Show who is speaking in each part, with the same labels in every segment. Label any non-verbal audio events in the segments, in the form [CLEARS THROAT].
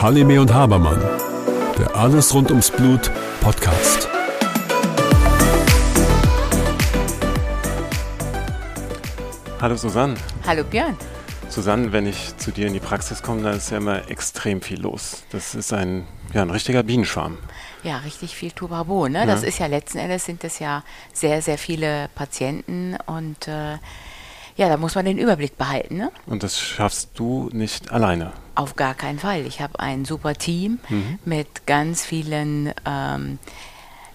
Speaker 1: Halime und Habermann, der Alles rund ums Blut Podcast.
Speaker 2: Hallo Susanne.
Speaker 3: Hallo Björn.
Speaker 2: Susanne, wenn ich zu dir in die Praxis komme, dann ist ja immer extrem viel los. Das ist ein, ja, ein richtiger Bienenschwarm.
Speaker 3: Ja, richtig viel Tubabo. Ne? Ja. Das ist ja letzten Endes sind das ja sehr, sehr viele Patienten und äh, ja, da muss man den Überblick behalten. Ne?
Speaker 2: Und das schaffst du nicht alleine?
Speaker 3: Auf gar keinen Fall. Ich habe ein super Team mhm. mit ganz vielen ähm,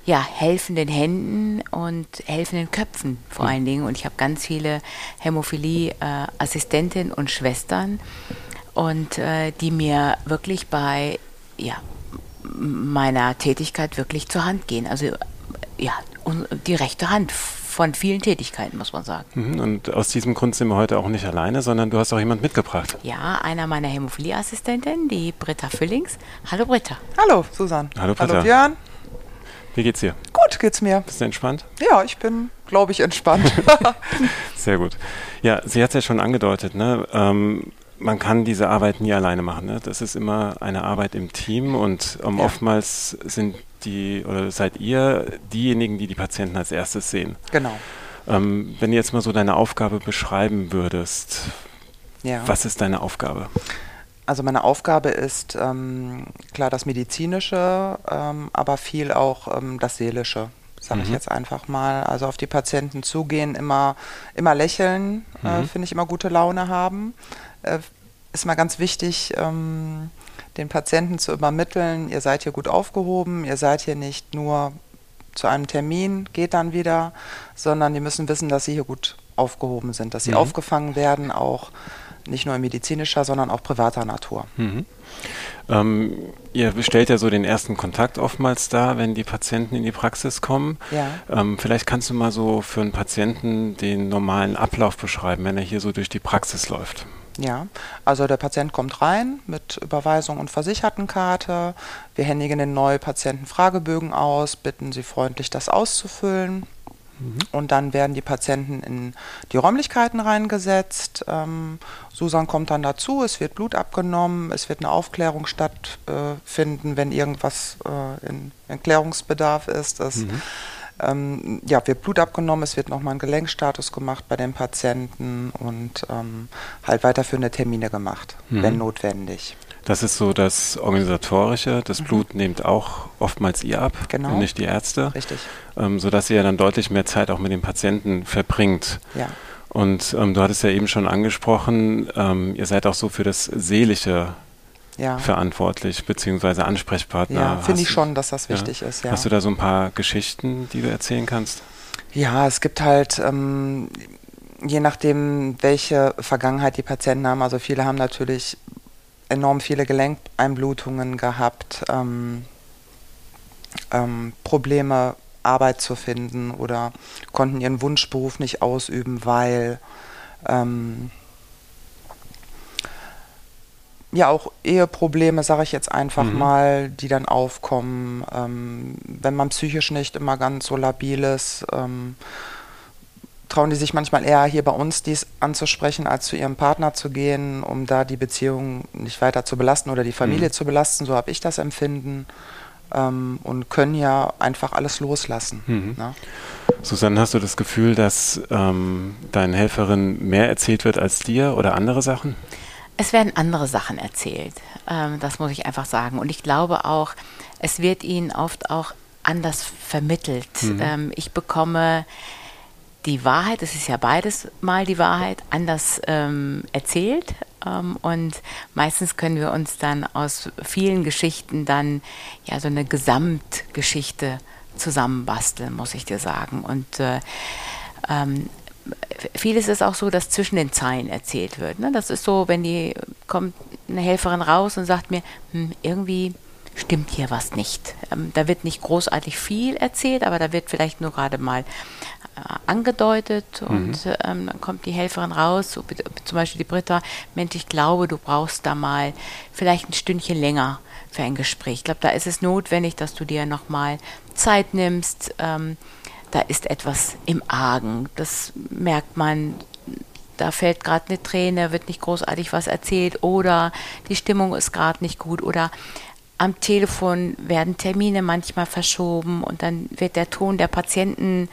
Speaker 3: ja, helfenden Händen und helfenden Köpfen vor mhm. allen Dingen. Und ich habe ganz viele Hämophilie-Assistentinnen äh, und Schwestern und äh, die mir wirklich bei ja, meiner Tätigkeit wirklich zur Hand gehen. Also ja, die rechte Hand von vielen Tätigkeiten, muss man sagen.
Speaker 2: Mhm, und aus diesem Grund sind wir heute auch nicht alleine, sondern du hast auch jemand mitgebracht.
Speaker 3: Ja, einer meiner Hämophilieassistentinnen, die Britta Füllings. Hallo Britta.
Speaker 4: Hallo Susanne.
Speaker 2: Hallo Britta.
Speaker 4: Hallo Björn.
Speaker 2: Wie geht's dir?
Speaker 4: Gut geht's mir.
Speaker 2: Bist du entspannt?
Speaker 4: Ja, ich bin, glaube ich, entspannt. [LAUGHS]
Speaker 2: Sehr gut. Ja, sie hat es ja schon angedeutet, ne? Ähm, man kann diese Arbeit nie alleine machen. Ne? Das ist immer eine Arbeit im Team und um, ja. oftmals sind die oder seid ihr diejenigen, die die Patienten als erstes sehen.
Speaker 4: Genau.
Speaker 2: Ähm, wenn du jetzt mal so deine Aufgabe beschreiben würdest, ja. was ist deine Aufgabe?
Speaker 4: Also meine Aufgabe ist ähm, klar das Medizinische, ähm, aber viel auch ähm, das Seelische, sage mhm. ich jetzt einfach mal. Also auf die Patienten zugehen, immer, immer lächeln, äh, mhm. äh, finde ich immer gute Laune haben. Äh, ist mal ganz wichtig, ähm, den Patienten zu übermitteln, ihr seid hier gut aufgehoben, ihr seid hier nicht nur zu einem Termin, geht dann wieder, sondern die müssen wissen, dass sie hier gut aufgehoben sind, dass sie mhm. aufgefangen werden, auch nicht nur in medizinischer, sondern auch privater Natur. Mhm.
Speaker 2: Ähm, ihr stellt ja so den ersten Kontakt oftmals da, wenn die Patienten in die Praxis kommen. Ja. Ähm, vielleicht kannst du mal so für einen Patienten den normalen Ablauf beschreiben, wenn er hier so durch die Praxis läuft.
Speaker 4: Ja, also der Patient kommt rein mit Überweisung und Versichertenkarte. Wir händigen den neuen Patienten Fragebögen aus, bitten sie freundlich, das auszufüllen. Mhm. Und dann werden die Patienten in die Räumlichkeiten reingesetzt. Ähm, Susan kommt dann dazu, es wird Blut abgenommen, es wird eine Aufklärung stattfinden, wenn irgendwas äh, in Erklärungsbedarf ist. Das, mhm ähm, ja, wird Blut abgenommen, es wird nochmal ein Gelenkstatus gemacht bei den Patienten und ähm, halt weiterführende Termine gemacht, mhm. wenn notwendig.
Speaker 2: Das ist so das Organisatorische. Das mhm. Blut nehmt auch oftmals ihr ab genau. und nicht die Ärzte.
Speaker 4: Richtig.
Speaker 2: Ähm, sodass ihr ja dann deutlich mehr Zeit auch mit den Patienten verbringt.
Speaker 4: Ja.
Speaker 2: Und ähm, du hattest ja eben schon angesprochen, ähm, ihr seid auch so für das Seelische ja. verantwortlich beziehungsweise Ansprechpartner.
Speaker 4: Ja, finde ich schon, dass das wichtig ja. ist. Ja.
Speaker 2: Hast du da so ein paar Geschichten, die du erzählen kannst?
Speaker 4: Ja, es gibt halt, ähm, je nachdem, welche Vergangenheit die Patienten haben, also viele haben natürlich enorm viele Gelenkeinblutungen gehabt, ähm, ähm, Probleme, Arbeit zu finden oder konnten ihren Wunschberuf nicht ausüben, weil ähm, ja auch Eheprobleme, sage ich jetzt einfach mhm. mal, die dann aufkommen, ähm, wenn man psychisch nicht immer ganz so labil ist. Ähm, trauen die sich manchmal eher hier bei uns dies anzusprechen, als zu ihrem Partner zu gehen, um da die Beziehung nicht weiter zu belasten oder die Familie mhm. zu belasten. So habe ich das empfinden. Ähm, und können ja einfach alles loslassen. Mhm. Ne?
Speaker 2: Susanne, hast du das Gefühl, dass ähm, deinen Helferinnen mehr erzählt wird als dir oder andere Sachen?
Speaker 3: Es werden andere Sachen erzählt. Ähm, das muss ich einfach sagen. Und ich glaube auch, es wird ihnen oft auch anders vermittelt. Mhm. Ähm, ich bekomme die Wahrheit, es ist ja beides mal die Wahrheit, anders ähm, erzählt. Ähm, und meistens können wir uns dann aus vielen Geschichten dann ja so eine Gesamtgeschichte zusammenbasteln, muss ich dir sagen. Und äh, ähm, vieles ist auch so, dass zwischen den Zeilen erzählt wird. Ne? Das ist so, wenn die kommt eine Helferin raus und sagt mir, hm, irgendwie stimmt hier was nicht. Ähm, da wird nicht großartig viel erzählt, aber da wird vielleicht nur gerade mal äh, angedeutet und mhm. ähm, dann kommt die Helferin raus, so, zum Beispiel die Britta, Mensch, ich glaube, du brauchst da mal vielleicht ein Stündchen länger für ein Gespräch. Ich glaube, da ist es notwendig, dass du dir nochmal Zeit nimmst. Ähm, da ist etwas im Argen. Das merkt man da fällt gerade eine Träne, wird nicht großartig was erzählt oder die Stimmung ist gerade nicht gut oder am Telefon werden Termine manchmal verschoben und dann wird der Ton der Patienten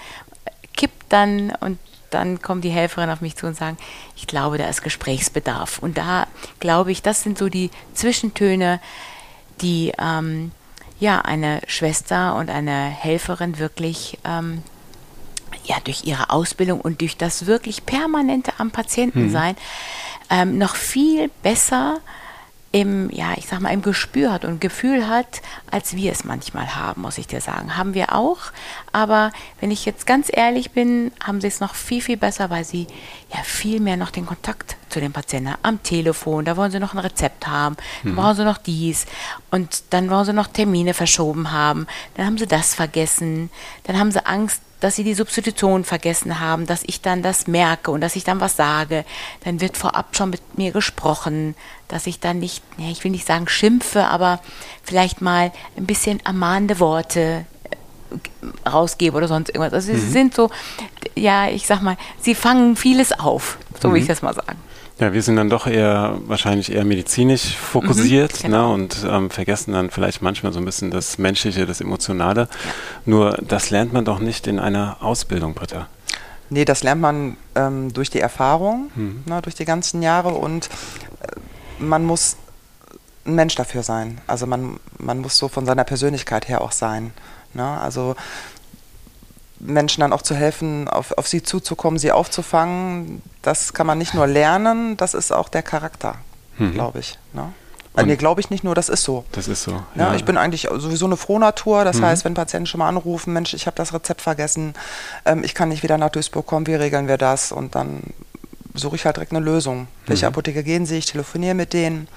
Speaker 3: kippt dann und dann kommen die Helferinnen auf mich zu und sagen, ich glaube, da ist Gesprächsbedarf. Und da glaube ich, das sind so die Zwischentöne, die ähm, ja eine Schwester und eine Helferin wirklich ähm, ja durch ihre Ausbildung und durch das wirklich permanente am Patienten mhm. sein ähm, noch viel besser im, ja, ich sag mal, im Gespür hat und Gefühl hat, als wir es manchmal haben, muss ich dir sagen. Haben wir auch, aber wenn ich jetzt ganz ehrlich bin, haben sie es noch viel, viel besser, weil sie ja viel mehr noch den Kontakt zu den Patienten haben. Am Telefon, da wollen sie noch ein Rezept haben, mhm. brauchen sie noch dies und dann wollen sie noch Termine verschoben haben, dann haben sie das vergessen, dann haben sie Angst, dass sie die Substitution vergessen haben, dass ich dann das merke und dass ich dann was sage. Dann wird vorab schon mit mir gesprochen, dass ich dann nicht, ja, ich will nicht sagen schimpfe, aber vielleicht mal ein bisschen ermahnende Worte äh, rausgebe oder sonst irgendwas. Also mhm. sie sind so, ja, ich sag mal, sie fangen vieles auf, so mhm. will ich das mal sagen.
Speaker 2: Ja, wir sind dann doch eher wahrscheinlich eher medizinisch fokussiert mhm, genau. ne, und ähm, vergessen dann vielleicht manchmal so ein bisschen das Menschliche, das Emotionale. Ja. Nur das lernt man doch nicht in einer Ausbildung, Britta.
Speaker 4: Nee, das lernt man ähm, durch die Erfahrung, mhm. ne, durch die ganzen Jahre und äh, man muss ein Mensch dafür sein. Also man, man muss so von seiner Persönlichkeit her auch sein. Ne? Also Menschen dann auch zu helfen, auf, auf sie zuzukommen, sie aufzufangen, das kann man nicht nur lernen, das ist auch der Charakter, mhm. glaube ich. Ne? Äh, nee, glaube ich nicht nur, das ist so.
Speaker 2: Das ist so.
Speaker 4: Ja, ja. Ich bin eigentlich sowieso eine Frohnatur. Das mhm. heißt, wenn Patienten schon mal anrufen, Mensch, ich habe das Rezept vergessen, ähm, ich kann nicht wieder nach Duisburg kommen, wie regeln wir das? Und dann suche ich halt direkt eine Lösung. Welche mhm. Apotheke gehen Sie? Ich telefoniere mit denen.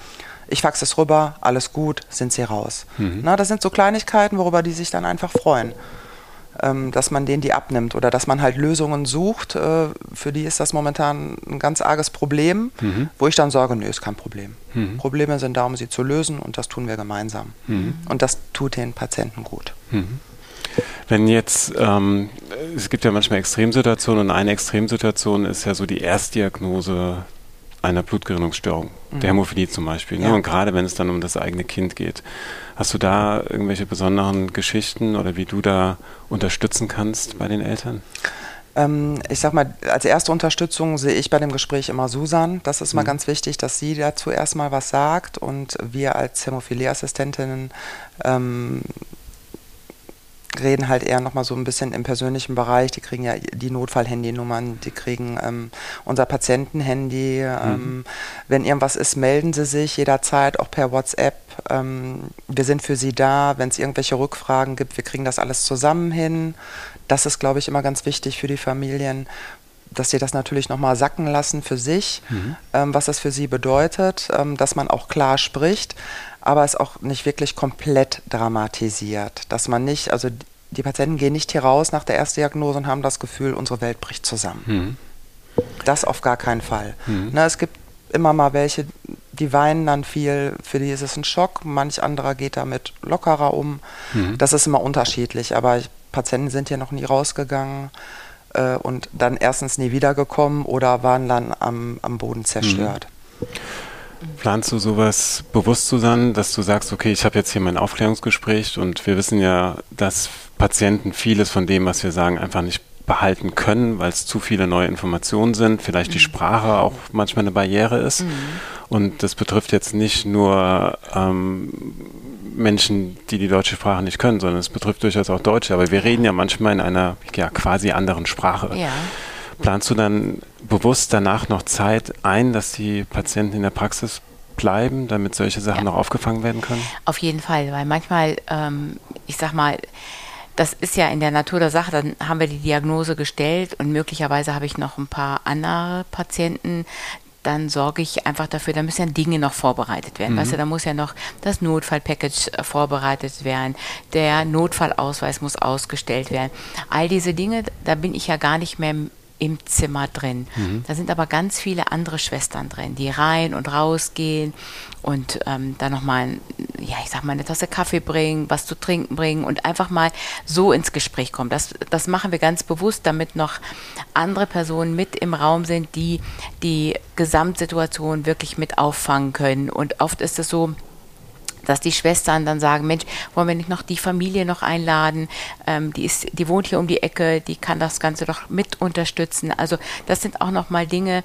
Speaker 4: Ich faxe es rüber, alles gut, sind sie raus. Mhm. Na, das sind so Kleinigkeiten, worüber die sich dann einfach freuen ähm, dass man denen die abnimmt oder dass man halt Lösungen sucht. Äh, für die ist das momentan ein ganz arges Problem, mhm. wo ich dann sage, nö, ist kein Problem. Mhm. Probleme sind da, um sie zu lösen und das tun wir gemeinsam. Mhm. Und das tut den Patienten gut.
Speaker 2: Wenn jetzt, ähm, es gibt ja manchmal Extremsituationen und eine Extremsituation ist ja so die Erstdiagnose einer Blutgerinnungsstörung, mhm. der Hämophilie zum Beispiel. Ne? Ja. Und gerade wenn es dann um das eigene Kind geht. Hast du da irgendwelche besonderen Geschichten oder wie du da unterstützen kannst bei den Eltern?
Speaker 4: Ähm, ich sag mal, als erste Unterstützung sehe ich bei dem Gespräch immer Susan. Das ist mal mhm. ganz wichtig, dass sie dazu erstmal was sagt und wir als Hämophilieassistentinnen ähm, reden halt eher nochmal so ein bisschen im persönlichen Bereich. Die kriegen ja die Notfall-Handynummern, die kriegen ähm, unser Patientenhandy. Ähm, mhm. Wenn irgendwas ist, melden sie sich jederzeit, auch per WhatsApp. Ähm, wir sind für sie da, wenn es irgendwelche Rückfragen gibt. Wir kriegen das alles zusammen hin. Das ist, glaube ich, immer ganz wichtig für die Familien, dass sie das natürlich nochmal sacken lassen für sich, mhm. ähm, was das für sie bedeutet, ähm, dass man auch klar spricht, aber es auch nicht wirklich komplett dramatisiert, dass man nicht, also die Patienten gehen nicht hier raus nach der Erstdiagnose und haben das Gefühl, unsere Welt bricht zusammen. Mhm. Das auf gar keinen Fall. Mhm. Na, es gibt immer mal welche, die weinen dann viel, für die ist es ein Schock, manch anderer geht damit lockerer um. Mhm. Das ist immer unterschiedlich, aber Patienten sind hier noch nie rausgegangen äh, und dann erstens nie wiedergekommen oder waren dann am, am Boden zerstört.
Speaker 2: Mhm. Planst du sowas bewusst, Susanne, dass du sagst, okay, ich habe jetzt hier mein Aufklärungsgespräch und wir wissen ja, dass Patienten vieles von dem, was wir sagen, einfach nicht behalten können, weil es zu viele neue Informationen sind, vielleicht mhm. die Sprache auch manchmal eine Barriere ist. Mhm. Und das betrifft jetzt nicht nur ähm, Menschen, die die deutsche Sprache nicht können, sondern es betrifft durchaus auch Deutsche. Aber wir reden ja manchmal in einer ja, quasi anderen Sprache. Ja. Planst du dann bewusst danach noch Zeit ein, dass die Patienten in der Praxis bleiben, damit solche Sachen ja. noch aufgefangen werden können?
Speaker 3: Auf jeden Fall, weil manchmal, ähm, ich sag mal, das ist ja in der Natur der Sache, dann haben wir die Diagnose gestellt und möglicherweise habe ich noch ein paar andere Patienten, dann sorge ich einfach dafür, da müssen ja Dinge noch vorbereitet werden. Mhm. Weißt du, da muss ja noch das Notfallpackage äh, vorbereitet werden, der Notfallausweis muss ausgestellt werden. All diese Dinge, da bin ich ja gar nicht mehr im Zimmer drin. Mhm. Da sind aber ganz viele andere Schwestern drin, die rein und raus gehen und ähm, dann nochmal ja, ich sag mal, eine Tasse Kaffee bringen, was zu trinken bringen und einfach mal so ins Gespräch kommen. Das, das machen wir ganz bewusst, damit noch andere Personen mit im Raum sind, die die Gesamtsituation wirklich mit auffangen können. Und oft ist es so, dass die Schwestern dann sagen, Mensch, wollen wir nicht noch die Familie noch einladen? Ähm, die ist, die wohnt hier um die Ecke, die kann das Ganze doch mit unterstützen. Also das sind auch noch mal Dinge,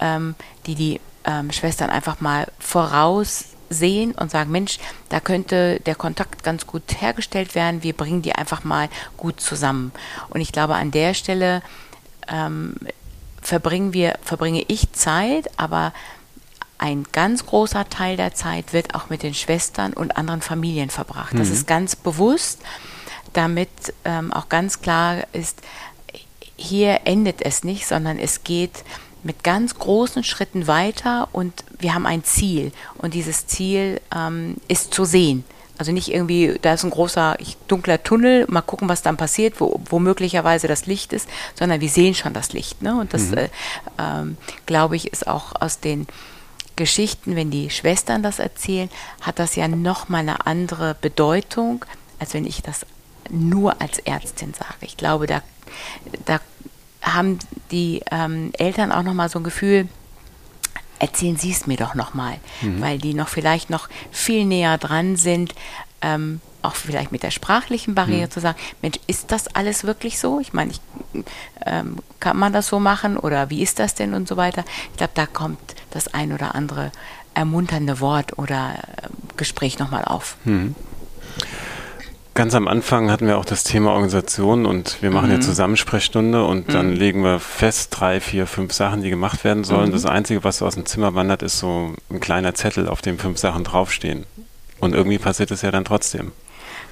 Speaker 3: ähm, die die ähm, Schwestern einfach mal voraussehen und sagen, Mensch, da könnte der Kontakt ganz gut hergestellt werden. Wir bringen die einfach mal gut zusammen. Und ich glaube, an der Stelle ähm, verbringen wir, verbringe ich Zeit, aber ein ganz großer Teil der Zeit wird auch mit den Schwestern und anderen Familien verbracht. Das mhm. ist ganz bewusst, damit ähm, auch ganz klar ist, hier endet es nicht, sondern es geht mit ganz großen Schritten weiter und wir haben ein Ziel. Und dieses Ziel ähm, ist zu sehen. Also nicht irgendwie, da ist ein großer, dunkler Tunnel, mal gucken, was dann passiert, wo, wo möglicherweise das Licht ist, sondern wir sehen schon das Licht. Ne? Und das, mhm. äh, ähm, glaube ich, ist auch aus den Geschichten, wenn die Schwestern das erzählen, hat das ja nochmal eine andere Bedeutung, als wenn ich das nur als Ärztin sage. Ich glaube, da, da haben die ähm, Eltern auch nochmal so ein Gefühl, erzählen Sie es mir doch nochmal, mhm. weil die noch vielleicht noch viel näher dran sind, ähm, auch vielleicht mit der sprachlichen Barriere mhm. zu sagen, Mensch, ist das alles wirklich so? Ich meine, ich, ähm, kann man das so machen oder wie ist das denn und so weiter? Ich glaube, da kommt das ein oder andere ermunternde Wort oder äh, Gespräch nochmal auf. Mhm.
Speaker 2: Ganz am Anfang hatten wir auch das Thema Organisation und wir machen mhm. ja Zusammensprechstunde und mhm. dann legen wir fest drei, vier, fünf Sachen, die gemacht werden sollen. Mhm. Das Einzige, was so aus dem Zimmer wandert, ist so ein kleiner Zettel, auf dem fünf Sachen draufstehen. Und irgendwie passiert es ja dann trotzdem.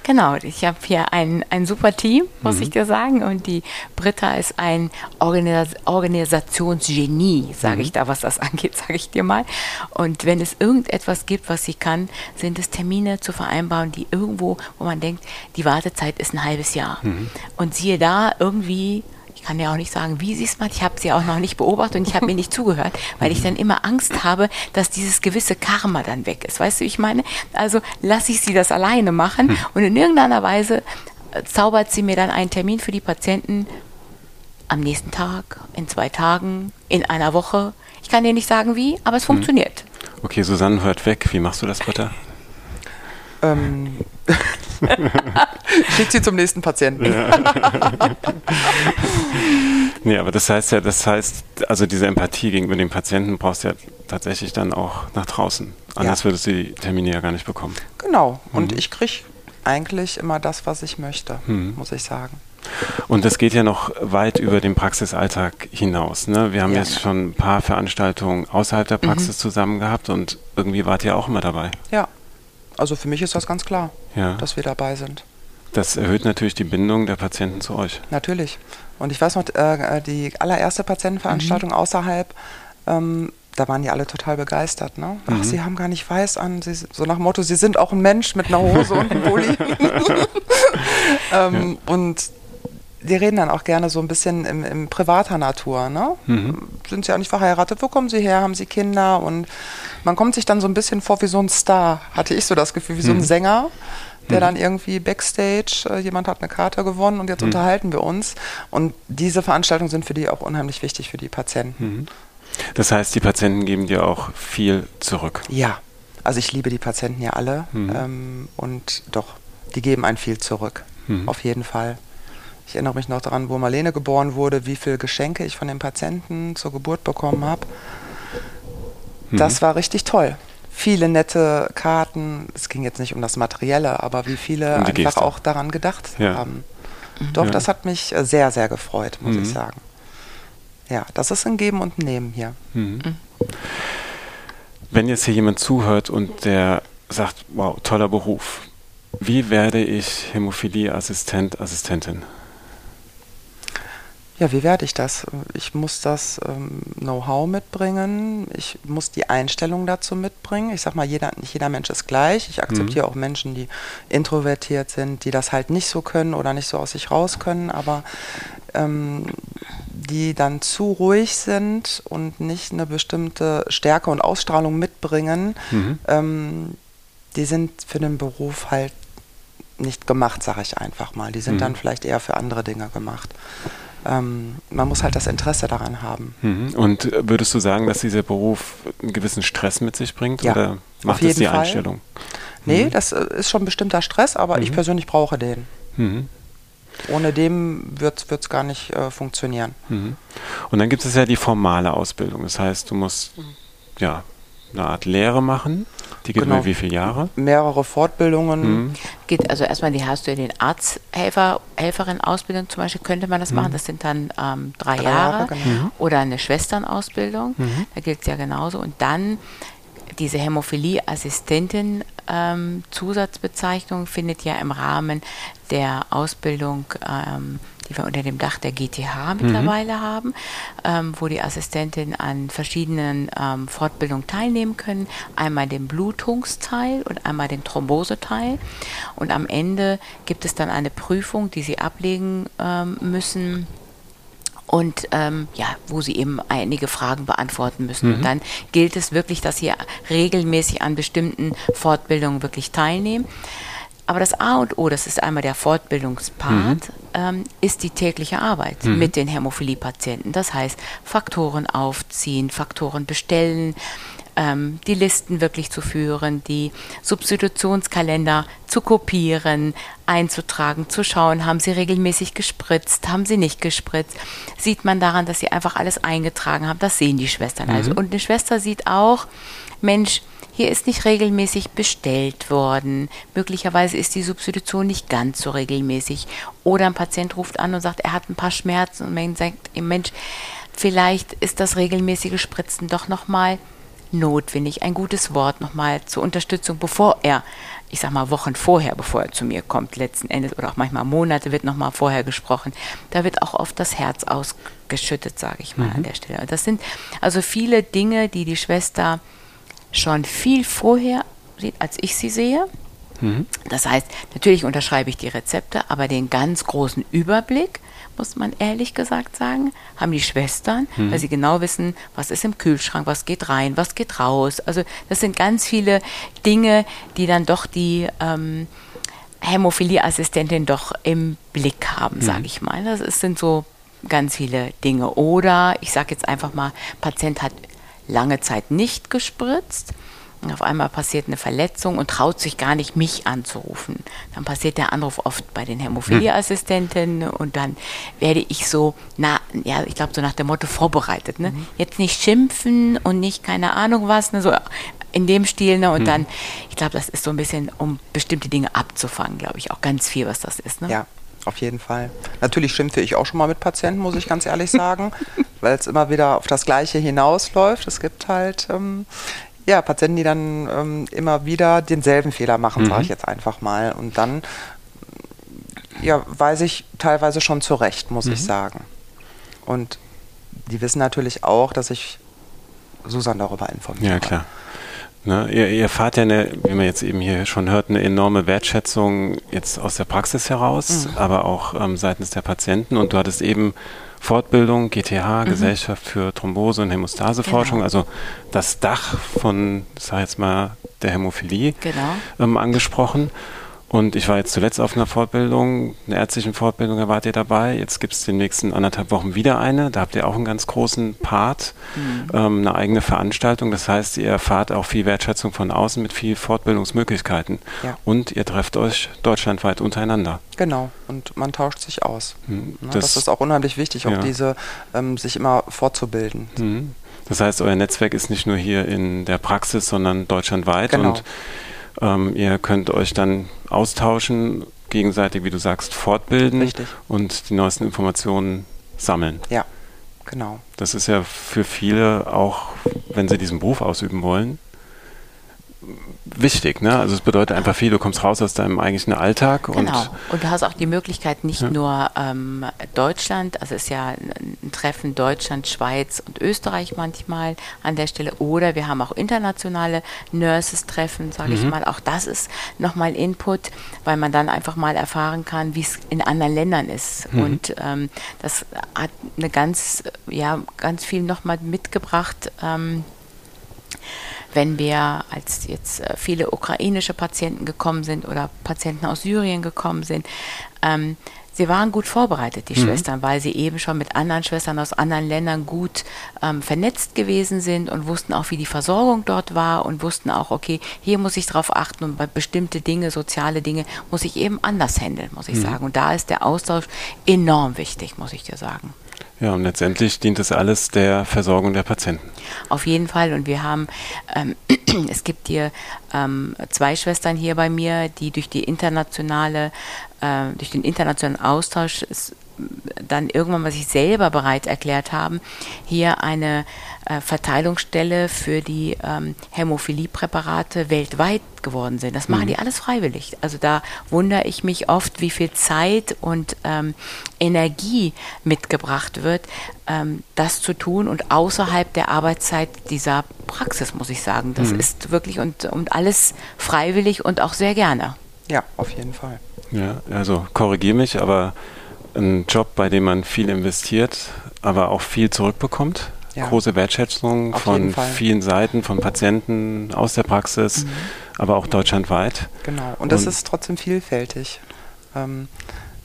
Speaker 3: Genau, ich habe hier ein, ein super Team, muss mhm. ich dir sagen. Und die Britta ist ein Organis Organisationsgenie, sage mhm. ich da, was das [LAUGHS] angeht, sage ich dir mal. Und wenn es irgendetwas gibt, was sie kann, sind es Termine zu vereinbaren, die irgendwo, wo man denkt, die Wartezeit ist ein halbes Jahr. Mhm. Und siehe da, irgendwie ich kann ja auch nicht sagen, wie sie es macht. Ich habe sie auch noch nicht beobachtet und ich habe mir nicht zugehört, weil ich dann immer Angst habe, dass dieses gewisse Karma dann weg ist. Weißt du, ich meine? Also lasse ich sie das alleine machen hm. und in irgendeiner Weise äh, zaubert sie mir dann einen Termin für die Patienten am nächsten Tag, in zwei Tagen, in einer Woche. Ich kann dir nicht sagen wie, aber es hm. funktioniert.
Speaker 2: Okay, Susanne hört weg. Wie machst du das, Britta?
Speaker 4: Ähm, [LAUGHS] Schickt sie zum nächsten Patienten. Ja. [LAUGHS]
Speaker 2: nee, aber das heißt ja, das heißt, also diese Empathie gegenüber dem Patienten brauchst du ja tatsächlich dann auch nach draußen. Anders ja. würdest du die Termine ja gar nicht bekommen.
Speaker 4: Genau. Und mhm. ich kriege eigentlich immer das, was ich möchte, mhm. muss ich sagen.
Speaker 2: Und das geht ja noch weit über den Praxisalltag hinaus. Ne? Wir haben ja. jetzt schon ein paar Veranstaltungen außerhalb der Praxis mhm. zusammen gehabt und irgendwie wart ihr auch immer dabei.
Speaker 4: Ja, also für mich ist das ganz klar, ja. dass wir dabei sind.
Speaker 2: Das erhöht natürlich die Bindung der Patienten zu euch.
Speaker 4: Natürlich. Und ich weiß noch, äh, die allererste Patientenveranstaltung mhm. außerhalb, ähm, da waren die alle total begeistert. Ne? Ach, mhm. sie haben gar nicht weiß an. Sie, so nach dem Motto, sie sind auch ein Mensch mit einer Hose und einem Pulli. [LAUGHS] [LAUGHS] [LAUGHS] ähm, ja. Und die reden dann auch gerne so ein bisschen im, im privater Natur. Ne? Mhm. Sind sie auch nicht verheiratet? Wo kommen sie her? Haben sie Kinder? Und man kommt sich dann so ein bisschen vor wie so ein Star, hatte ich so das Gefühl, wie so ein mhm. Sänger, der mhm. dann irgendwie backstage, äh, jemand hat eine Karte gewonnen und jetzt mhm. unterhalten wir uns. Und diese Veranstaltungen sind für die auch unheimlich wichtig für die Patienten.
Speaker 2: Mhm. Das heißt, die Patienten geben dir auch viel zurück.
Speaker 4: Ja, also ich liebe die Patienten ja alle mhm. ähm, und doch, die geben ein viel zurück. Mhm. Auf jeden Fall. Ich erinnere mich noch daran, wo Marlene geboren wurde, wie viele Geschenke ich von den Patienten zur Geburt bekommen habe. Das mhm. war richtig toll. Viele nette Karten. Es ging jetzt nicht um das Materielle, aber wie viele einfach Geste. auch daran gedacht ja. haben. Mhm. Doch, ja. das hat mich äh, sehr, sehr gefreut, muss mhm. ich sagen. Ja, das ist ein Geben und ein Nehmen hier. Mhm. mhm.
Speaker 2: Wenn jetzt hier jemand zuhört und der sagt, wow, toller Beruf, wie werde ich Hämophilie-Assistent, Assistentin?
Speaker 4: Ja, wie werde ich das? Ich muss das ähm, Know-how mitbringen, ich muss die Einstellung dazu mitbringen. Ich sage mal, jeder, nicht jeder Mensch ist gleich. Ich akzeptiere mhm. auch Menschen, die introvertiert sind, die das halt nicht so können oder nicht so aus sich raus können, aber ähm, die dann zu ruhig sind und nicht eine bestimmte Stärke und Ausstrahlung mitbringen, mhm. ähm, die sind für den Beruf halt nicht gemacht, sage ich einfach mal. Die sind
Speaker 2: Mhm.
Speaker 4: dann vielleicht eher für andere Dinge gemacht. Ähm, man muss halt das Interesse daran haben.
Speaker 2: Mhm. Und würdest du sagen, dass dieser Beruf einen gewissen Stress mit sich bringt?
Speaker 4: Ja,
Speaker 2: oder macht es die
Speaker 4: Fall.
Speaker 2: Einstellung?
Speaker 4: Nee,
Speaker 2: Mhm.
Speaker 4: das äh, ist schon bestimmter Stress, aber ich
Speaker 2: Mhm.
Speaker 4: persönlich brauche den.
Speaker 2: Mhm.
Speaker 4: Ohne dem wird es gar nicht äh, funktionieren.
Speaker 2: Mhm. Und dann gibt es ja die formale Ausbildung. Das heißt, du musst ja eine Art Lehre machen. Die geht
Speaker 4: Genau.
Speaker 2: über wie viele Jahre?
Speaker 4: Mehrere Fortbildungen.
Speaker 2: Mhm.
Speaker 3: Geht also erstmal, die hast du in den Arzthelfer, Helferin-Ausbildung zum Beispiel, könnte man das machen. Das sind dann ähm, drei,
Speaker 4: Drei
Speaker 3: Jahre.
Speaker 4: Jahre, genau.
Speaker 3: Oder eine Schwesternausbildung. Da gilt es ja genauso. Und dann diese Hämophilie-Assistentin ähm, Zusatzbezeichnung findet ja im Rahmen der Ausbildung, ähm, die wir unter dem Dach der GTH mittlerweile haben, ähm, wo die Assistentin an verschiedenen ähm, Fortbildungen teilnehmen können. Einmal den Blutungsteil und einmal den Thromboseteil. Und am Ende gibt es dann eine Prüfung, die sie ablegen ähm, müssen und ähm, ja, wo sie eben einige Fragen beantworten müssen. Und dann gilt es wirklich, dass sie regelmäßig an bestimmten Fortbildungen wirklich teilnehmen. Aber das A und O, das ist einmal der Fortbildungspart, ähm, ist die tägliche Arbeit mit den Hämophilie-Patienten. Das heißt, Faktoren aufziehen, Faktoren bestellen, ähm, die Listen wirklich zu führen, die Substitutionskalender zu kopieren, einzutragen, zu schauen, haben sie regelmäßig gespritzt, haben sie nicht gespritzt. Sieht man daran, dass sie einfach alles eingetragen haben, das sehen die Schwestern. Also, und eine Schwester sieht auch, Mensch, hier ist nicht regelmäßig bestellt worden. Möglicherweise ist die Substitution nicht ganz so regelmäßig. Oder ein Patient ruft an und sagt, er hat ein paar Schmerzen und man sagt, ihm, Mensch, vielleicht ist das regelmäßige Spritzen doch nochmal notwendig. Ein gutes Wort nochmal zur Unterstützung, bevor er, ich sag mal Wochen vorher, bevor er zu mir kommt, letzten Endes, oder auch manchmal Monate wird nochmal vorher gesprochen. Da wird auch oft das Herz ausgeschüttet, sage ich mal an der Stelle. Das sind also viele Dinge, die die Schwester schon viel vorher sieht, als ich sie sehe. Das heißt, natürlich unterschreibe ich die Rezepte, aber den ganz großen Überblick, muss man ehrlich gesagt sagen, haben die Schwestern, weil sie genau wissen, was ist im Kühlschrank, was geht rein, was geht raus. Also das sind ganz viele Dinge, die dann doch die ähm, Hämophilie-Assistentin doch im Blick haben, sage ich mal. Das ist, sind so ganz viele Dinge. Oder ich sage jetzt einfach mal, Patient hat lange Zeit nicht gespritzt. Auf einmal passiert eine Verletzung und traut sich gar nicht, mich anzurufen. Dann passiert der Anruf oft bei den Hämophilie-Assistentinnen und dann werde ich so, na, ja, ich glaube so nach dem Motto vorbereitet. Ne? Jetzt nicht schimpfen und nicht keine Ahnung was, ne? so in dem Stil. Ne? Und dann, ich glaube, das ist so ein bisschen, um bestimmte Dinge abzufangen, glaube ich, auch ganz viel, was das ist. Ne?
Speaker 4: Ja, auf jeden Fall. Natürlich schimpfe ich auch schon mal mit Patienten, muss ich ganz ehrlich sagen, [LAUGHS] weil es immer wieder auf das Gleiche hinausläuft. Es gibt halt ähm, ja, Patienten, die dann ähm, immer wieder denselben Fehler machen, sage ich jetzt einfach mal. Und dann ja, weiß ich teilweise schon zurecht, muss ich sagen. Und die wissen natürlich auch, dass ich Susan darüber informiere.
Speaker 2: Ja, klar. Ne, ihr, ihr fahrt ja, eine, wie man jetzt eben hier schon hört, eine enorme Wertschätzung jetzt aus der Praxis heraus, aber auch ähm, seitens der Patienten. Und du hattest eben Fortbildung, GTH, Gesellschaft für Thrombose und Hämostaseforschung,
Speaker 3: Genau.
Speaker 2: also das Dach von, sag ich jetzt mal, der Hämophilie
Speaker 3: Genau.
Speaker 2: ähm, angesprochen. Und ich war jetzt zuletzt auf einer Fortbildung, einer ärztlichen Fortbildung, da wart ihr dabei. Jetzt gibt es den nächsten anderthalb Wochen wieder eine. Da habt ihr auch einen ganz großen Part, ähm, eine eigene Veranstaltung. Das heißt, ihr erfahrt auch viel Wertschätzung von außen mit viel Fortbildungsmöglichkeiten.
Speaker 4: Ja.
Speaker 2: Und ihr trefft euch deutschlandweit untereinander.
Speaker 4: Genau, und man tauscht sich aus.
Speaker 2: Hm,
Speaker 4: Ne,
Speaker 2: das-
Speaker 4: das, ist auch unheimlich wichtig, auch
Speaker 2: ja.
Speaker 4: diese, ähm, sich immer fortzubilden.
Speaker 2: Mhm. Das heißt, euer Netzwerk ist nicht nur hier in der Praxis, sondern deutschlandweit.
Speaker 4: Genau.
Speaker 2: Und ähm, ihr könnt euch dann austauschen, gegenseitig, wie du sagst, fortbilden
Speaker 4: Richtig.
Speaker 2: und die neuesten Informationen sammeln.
Speaker 4: Ja, genau.
Speaker 2: Das ist ja für viele auch, wenn sie diesen Beruf ausüben wollen, wichtig. Ne? Also es bedeutet einfach viel, du kommst raus aus deinem eigentlichen Alltag und
Speaker 3: Genau. Und du hast auch die Möglichkeit, nicht
Speaker 2: Ja.
Speaker 3: nur ähm, Deutschland, also es ist ja ein Treffen Deutschland, Schweiz und Österreich manchmal an der Stelle, oder wir haben auch internationale Nurses-Treffen, sage
Speaker 2: Mhm.
Speaker 3: ich mal. Auch das ist nochmal Input, weil man dann einfach mal erfahren kann, wie es in anderen Ländern ist.
Speaker 2: Mhm.
Speaker 3: Und ähm, das hat eine ganz, ja, ganz viel nochmal mitgebracht. Ähm, wenn wir, als jetzt äh, viele ukrainische Patienten gekommen sind oder Patienten aus Syrien gekommen sind, ähm, sie waren gut vorbereitet, die mhm. Schwestern, weil sie eben schon mit anderen Schwestern aus anderen Ländern gut ähm, vernetzt gewesen sind und wussten auch, wie die Versorgung dort war und wussten auch, okay, hier muss ich drauf achten und bei bestimmte Dinge, soziale Dinge, muss ich eben anders handeln, muss ich mhm. sagen. Und da ist der Austausch enorm wichtig, muss ich dir sagen.
Speaker 2: Ja, und letztendlich dient es alles der Versorgung der Patienten.
Speaker 3: Auf jeden Fall. Und wir haben, ähm, [CLEARS THROAT] es gibt hier ähm, zwei Schwestern hier bei mir, die durch die internationale äh, durch den internationalen Austausch dann irgendwann mal sich selber bereit erklärt haben, hier eine äh, Verteilungsstelle für die ähm, Hämophilie-Präparate weltweit geworden sind. Das machen mhm. die alles freiwillig. Also da wundere ich mich oft, wie viel Zeit und ähm, Energie mitgebracht wird, ähm, das zu tun und außerhalb der Arbeitszeit dieser Praxis, muss ich sagen. Das mhm. ist wirklich und, und alles freiwillig und auch sehr gerne.
Speaker 4: Ja, auf jeden Fall.
Speaker 2: Ja, also korrigiere mich, aber ein Job, bei dem man viel investiert, aber auch viel zurückbekommt. Ja. Große Wertschätzung Auf von vielen Seiten, von Patienten aus der Praxis, mhm. aber auch deutschlandweit.
Speaker 4: Genau, und das ist trotzdem vielfältig. Ähm,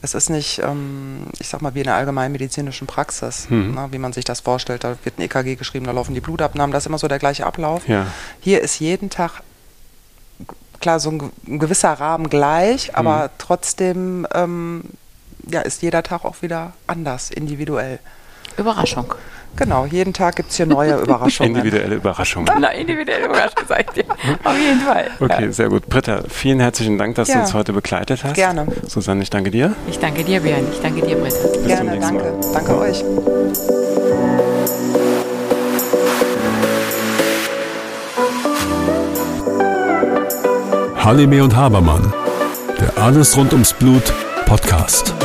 Speaker 4: es ist nicht, ähm, ich sag mal, wie in der allgemeinmedizinischen Praxis, mhm. ne, wie man sich das vorstellt. Da wird ein EKG geschrieben, da laufen die Blutabnahmen, das ist immer so der gleiche Ablauf. Ja. Hier ist jeden Tag klar so ein, ein gewisser Rahmen gleich, aber mhm. trotzdem ähm, ja, ist jeder Tag auch wieder anders, individuell.
Speaker 3: Überraschung.
Speaker 4: Genau, jeden Tag gibt es hier neue [LAUGHS] Überraschungen.
Speaker 2: Individuelle Überraschungen.
Speaker 3: Na, individuelle Überraschungen, sag ich dir. Auf jeden Fall.
Speaker 2: Okay, ja. sehr gut. Britta, vielen herzlichen Dank, dass ja. du uns heute begleitet hast.
Speaker 4: Gerne.
Speaker 2: Susanne, ich danke dir.
Speaker 3: Ich danke dir, Björn. Ich danke dir, Britta.
Speaker 4: Bis Gerne, danke. Mal. Danke euch.
Speaker 1: Halime und Habermann, der Alles rund ums Blut Podcast.